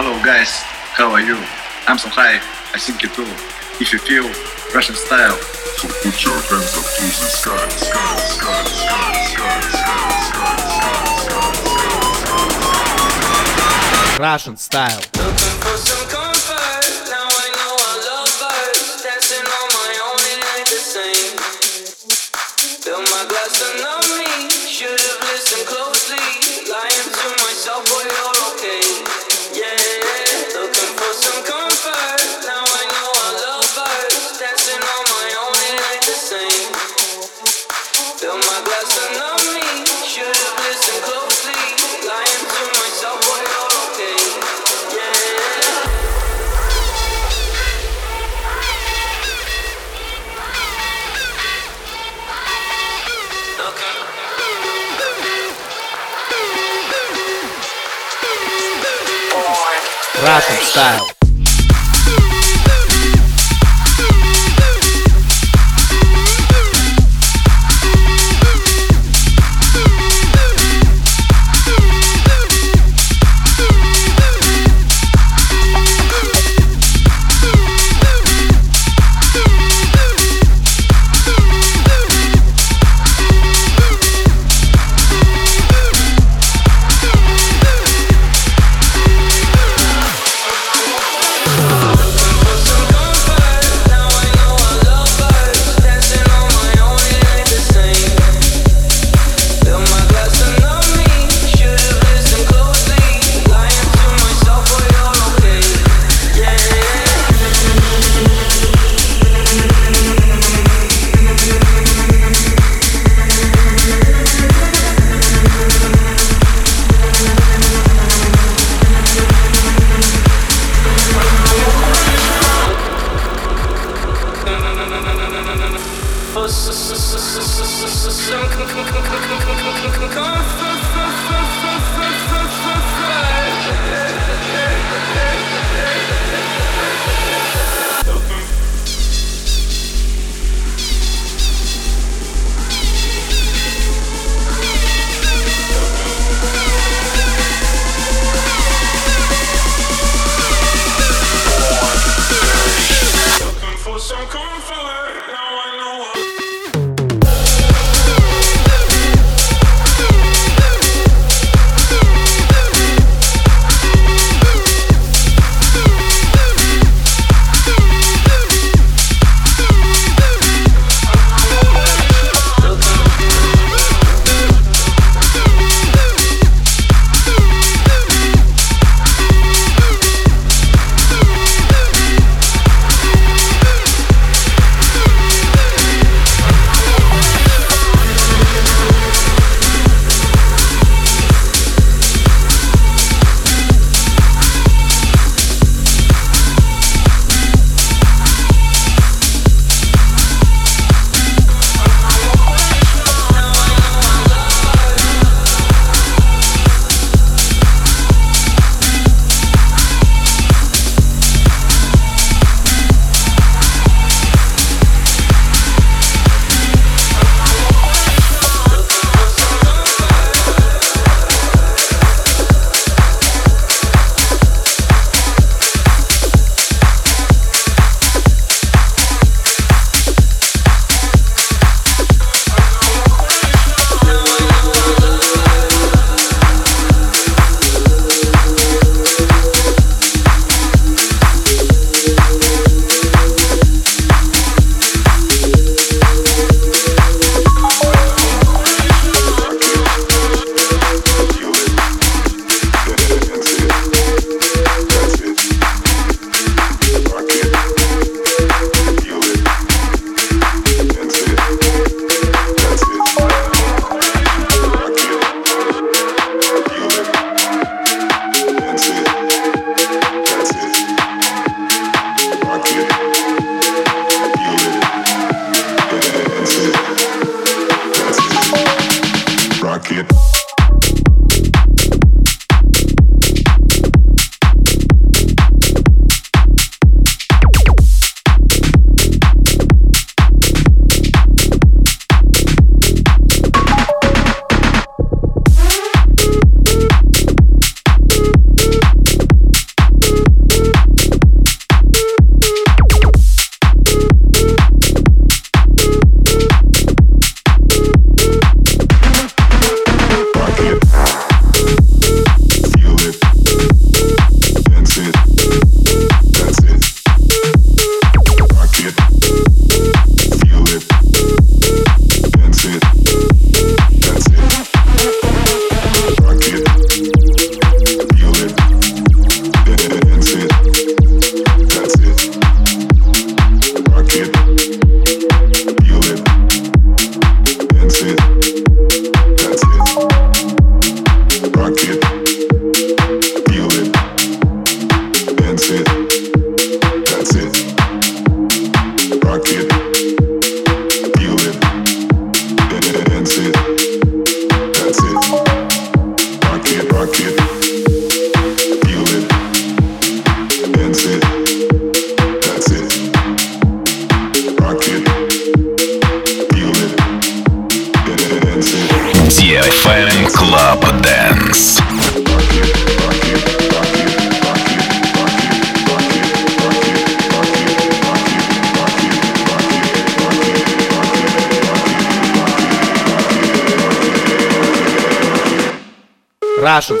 Hello guys, how are you? I'm so high, I think you too. If you feel Russian style, so put your hands up to the sky, sky, sky, sky, sky, sky, sky, sky, Russian style. Awesome style.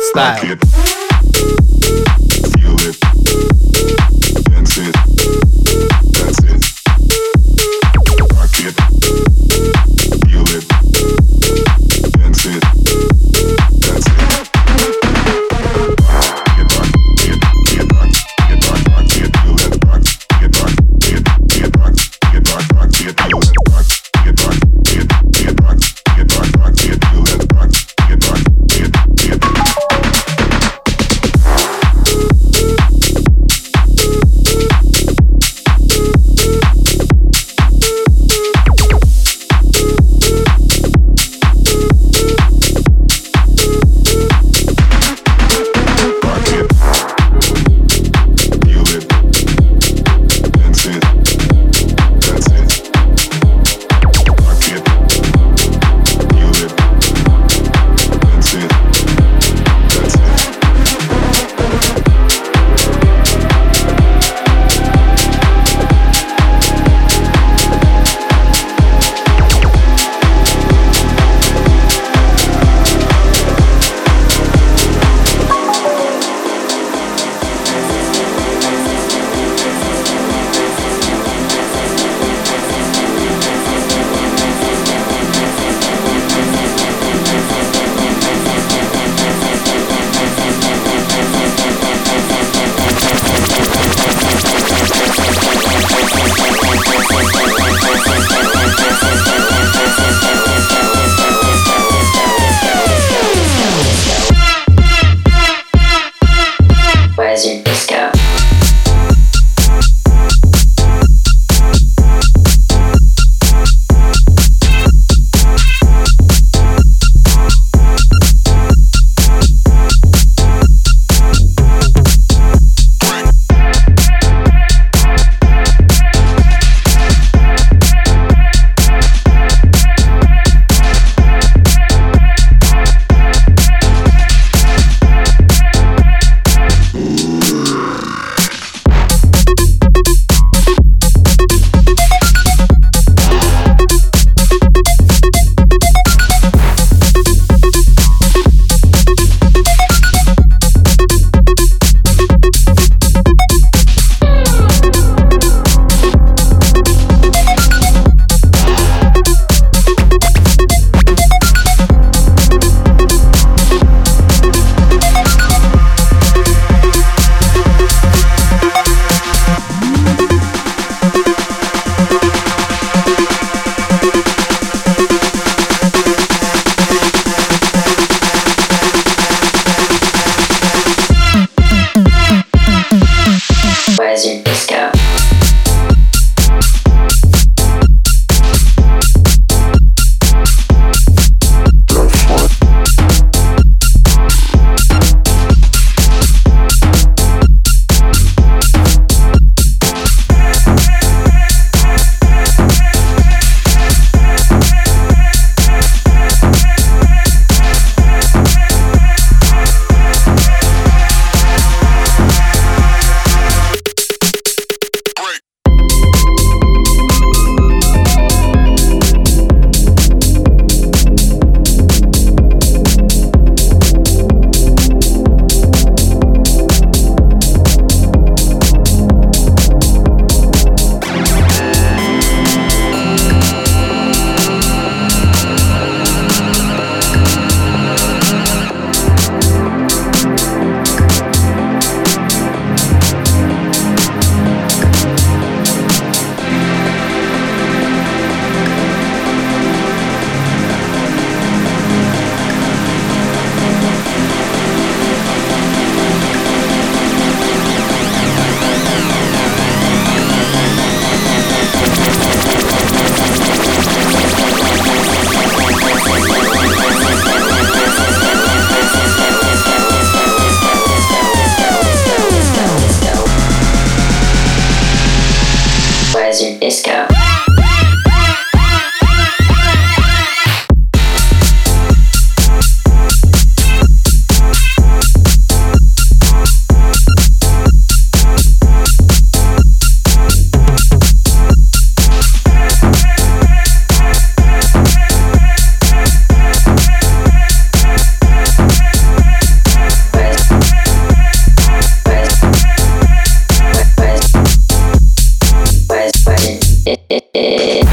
Style. É...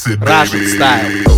This is acid, Russian baby. style.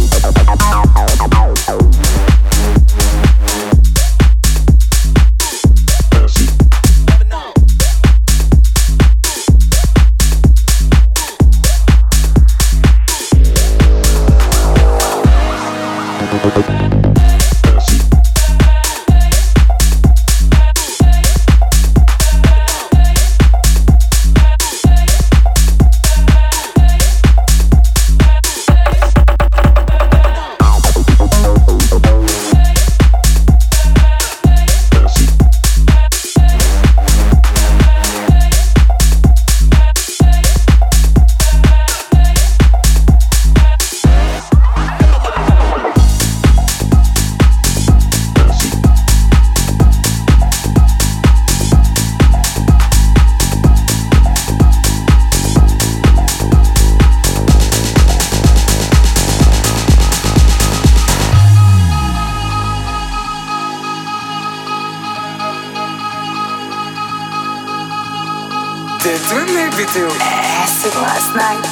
With you acid last night?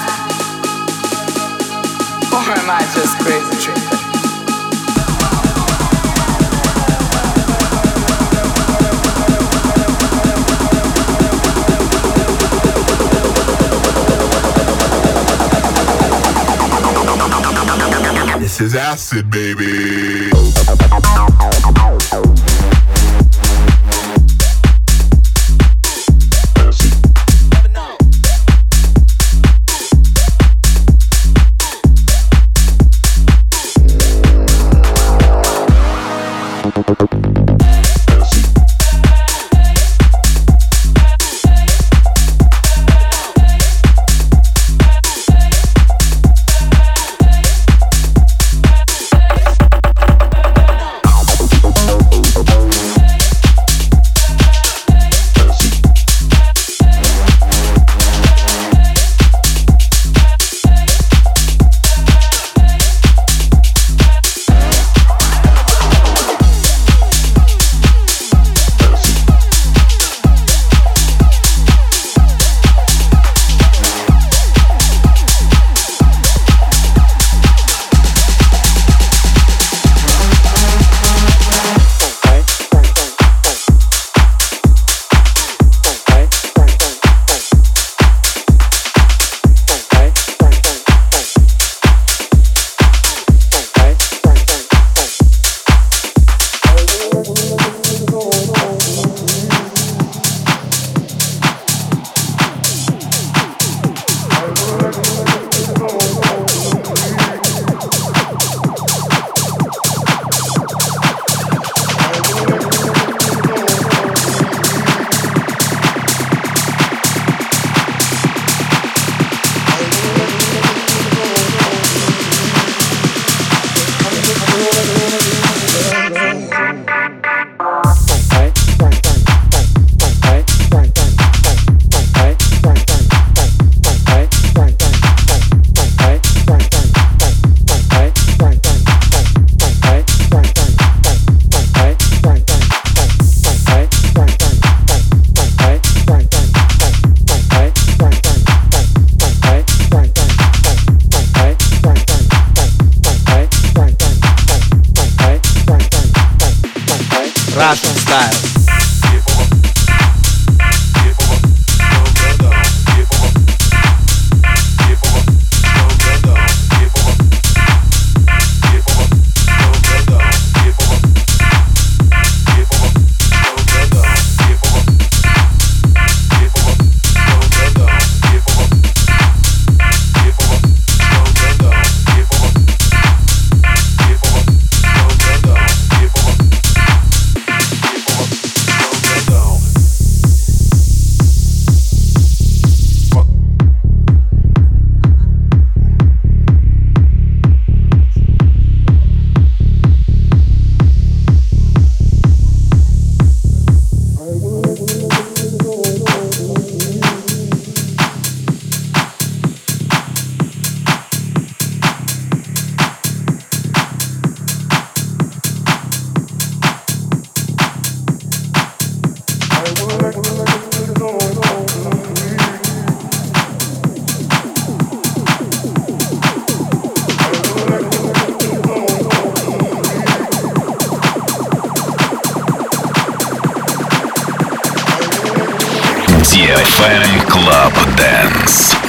Or am I just crazy tripping? This is acid, baby. DFM Club Dance.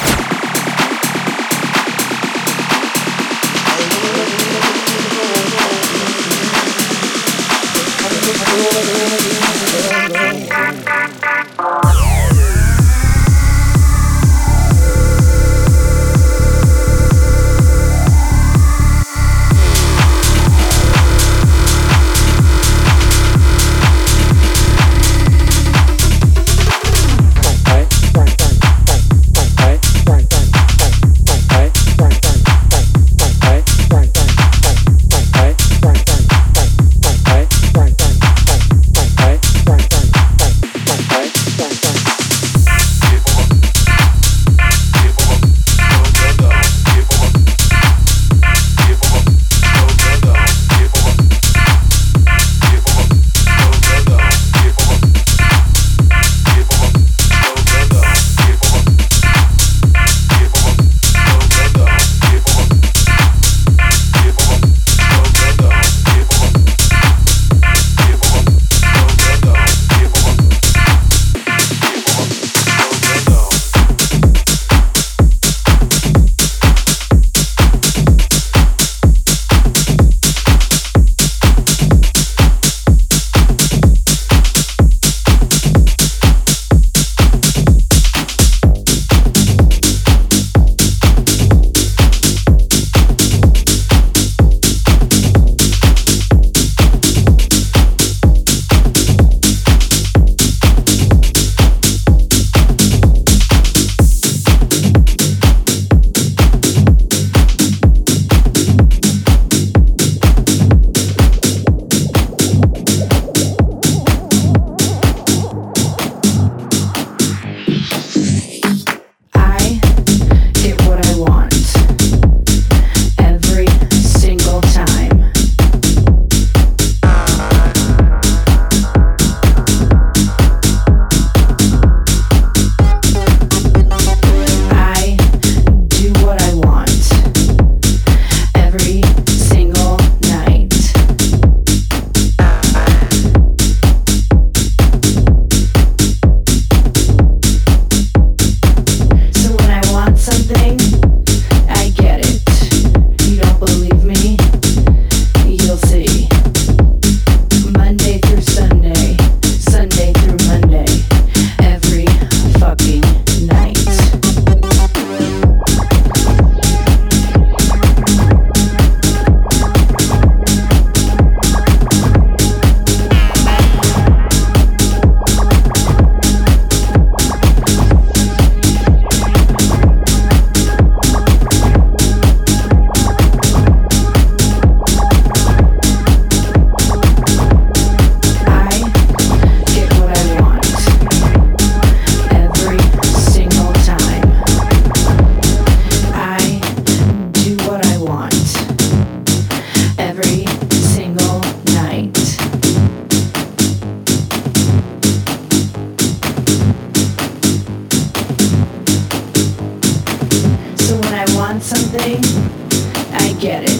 Get it.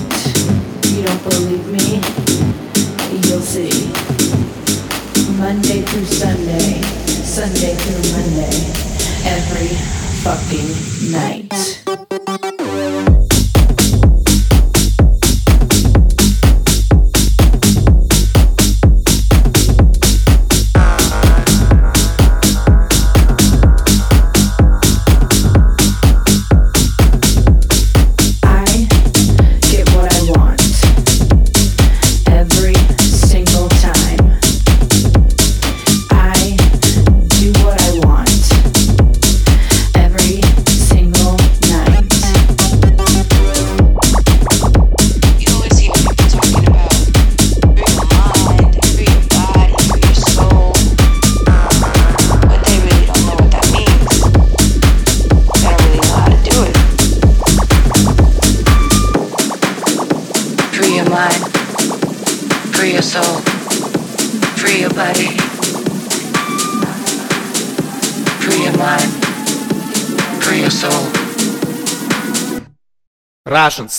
You don't believe me? You'll see. Monday through Sunday, Sunday through Monday, every fucking night.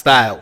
Style.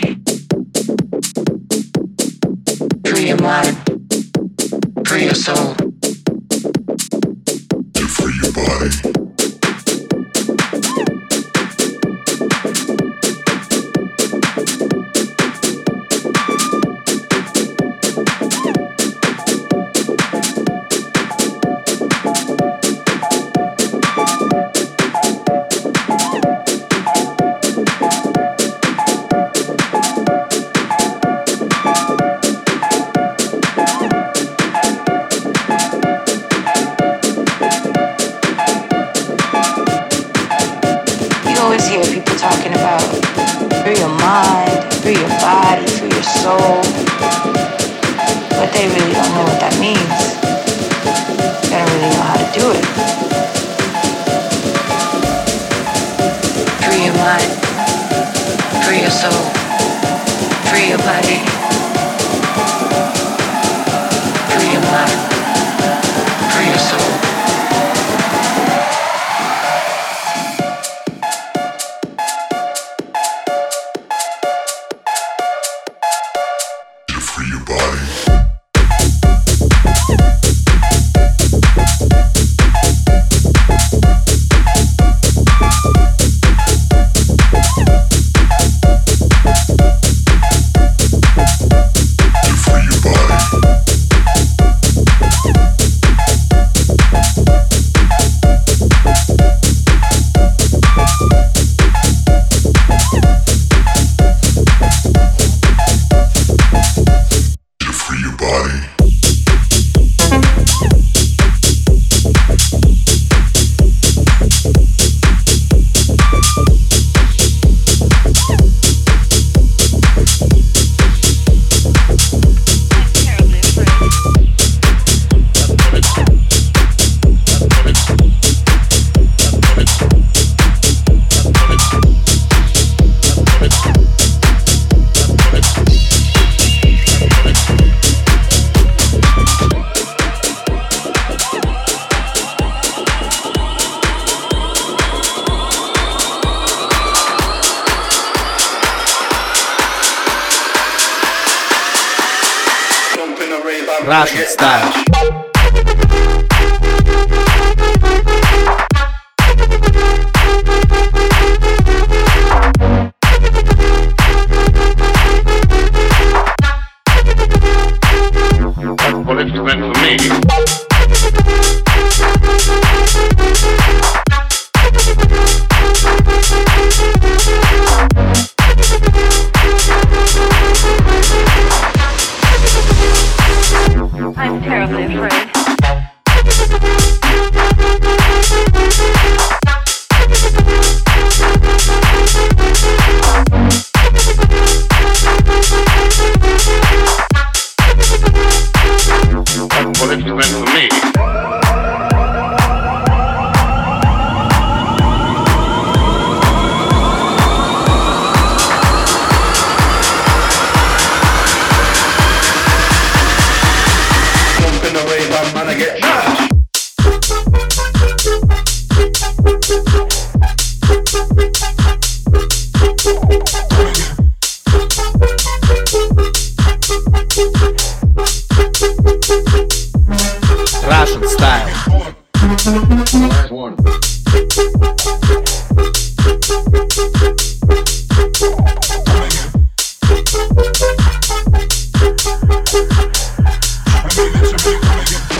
I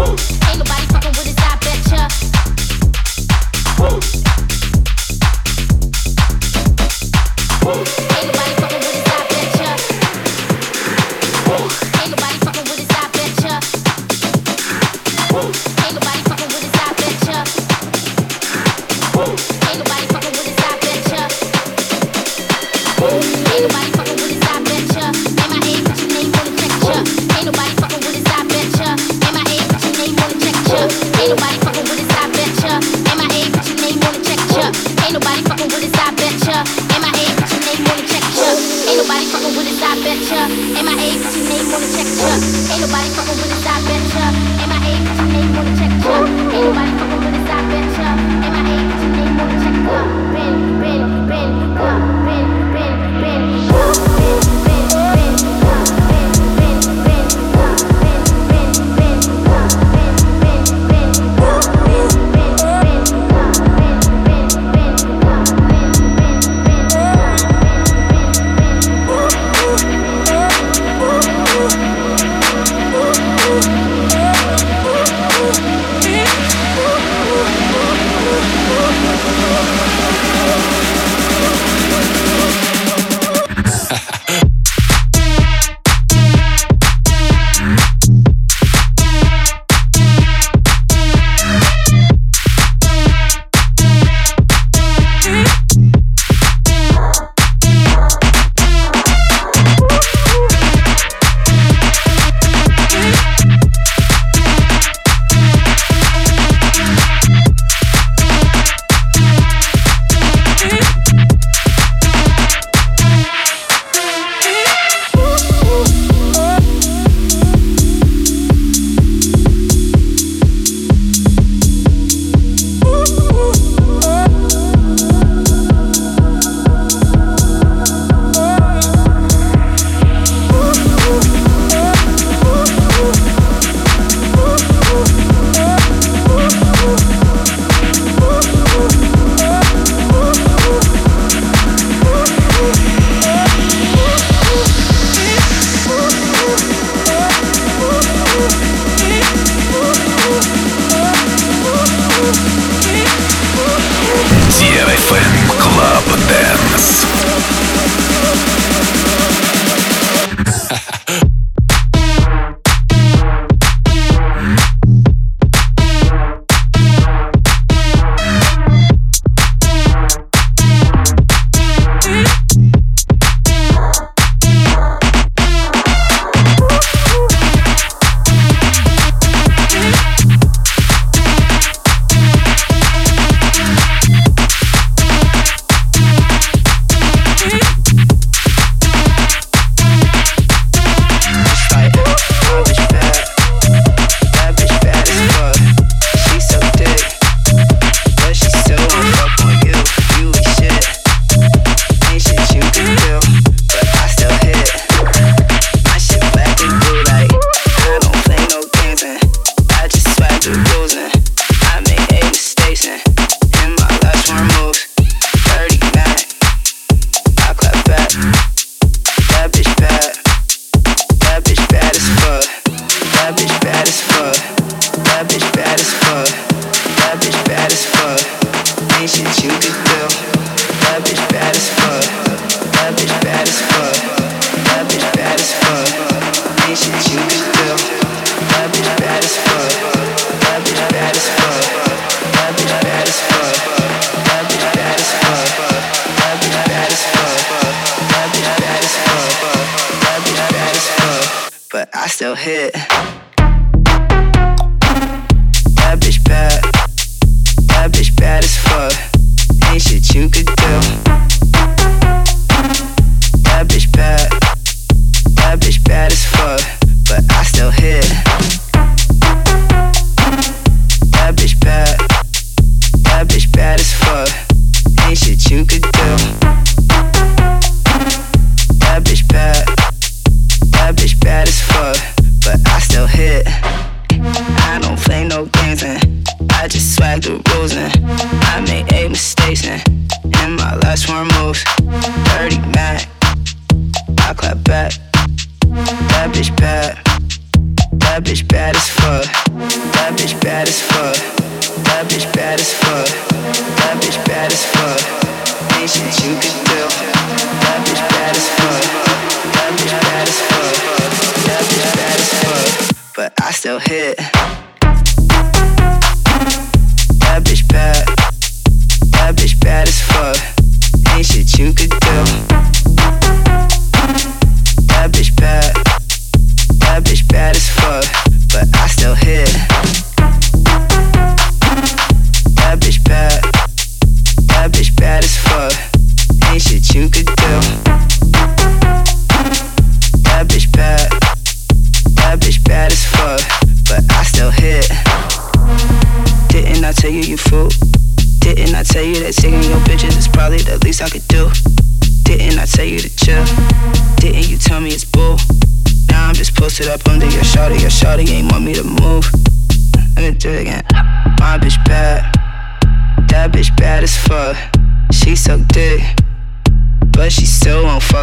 Bad as fuck. Ain't shit you could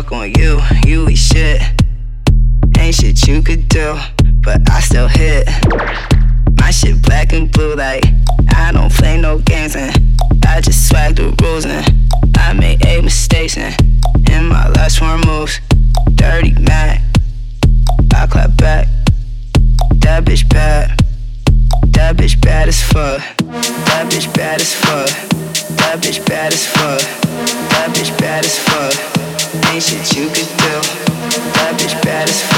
fuck on you, you eat shit. Ain't shit you could do, but I still hit. My shit black and blue, like I don't play no games, and I just swag the rules, and I made eight mistakes, and in my last four moves, dirty Mac. I clap back, that bitch bad. That bitch bad as fuck. That bitch bad as fuck. That bitch bad as fuck. That bitch bad as fuck things that you could do. That bitch bad as fuck.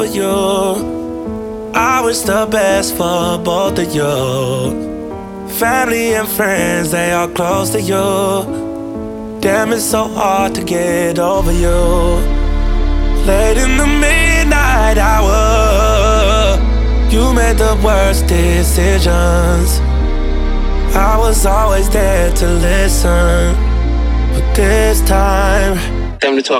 For you. I wish the best for both of you. Family and friends, they are close to you. Damn, it's so hard to get over you. Late in the midnight hour, you made the worst decisions. I was always there to listen, but this time, time to talk.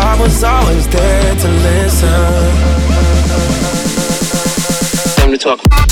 I was always there to listen. Time to talk.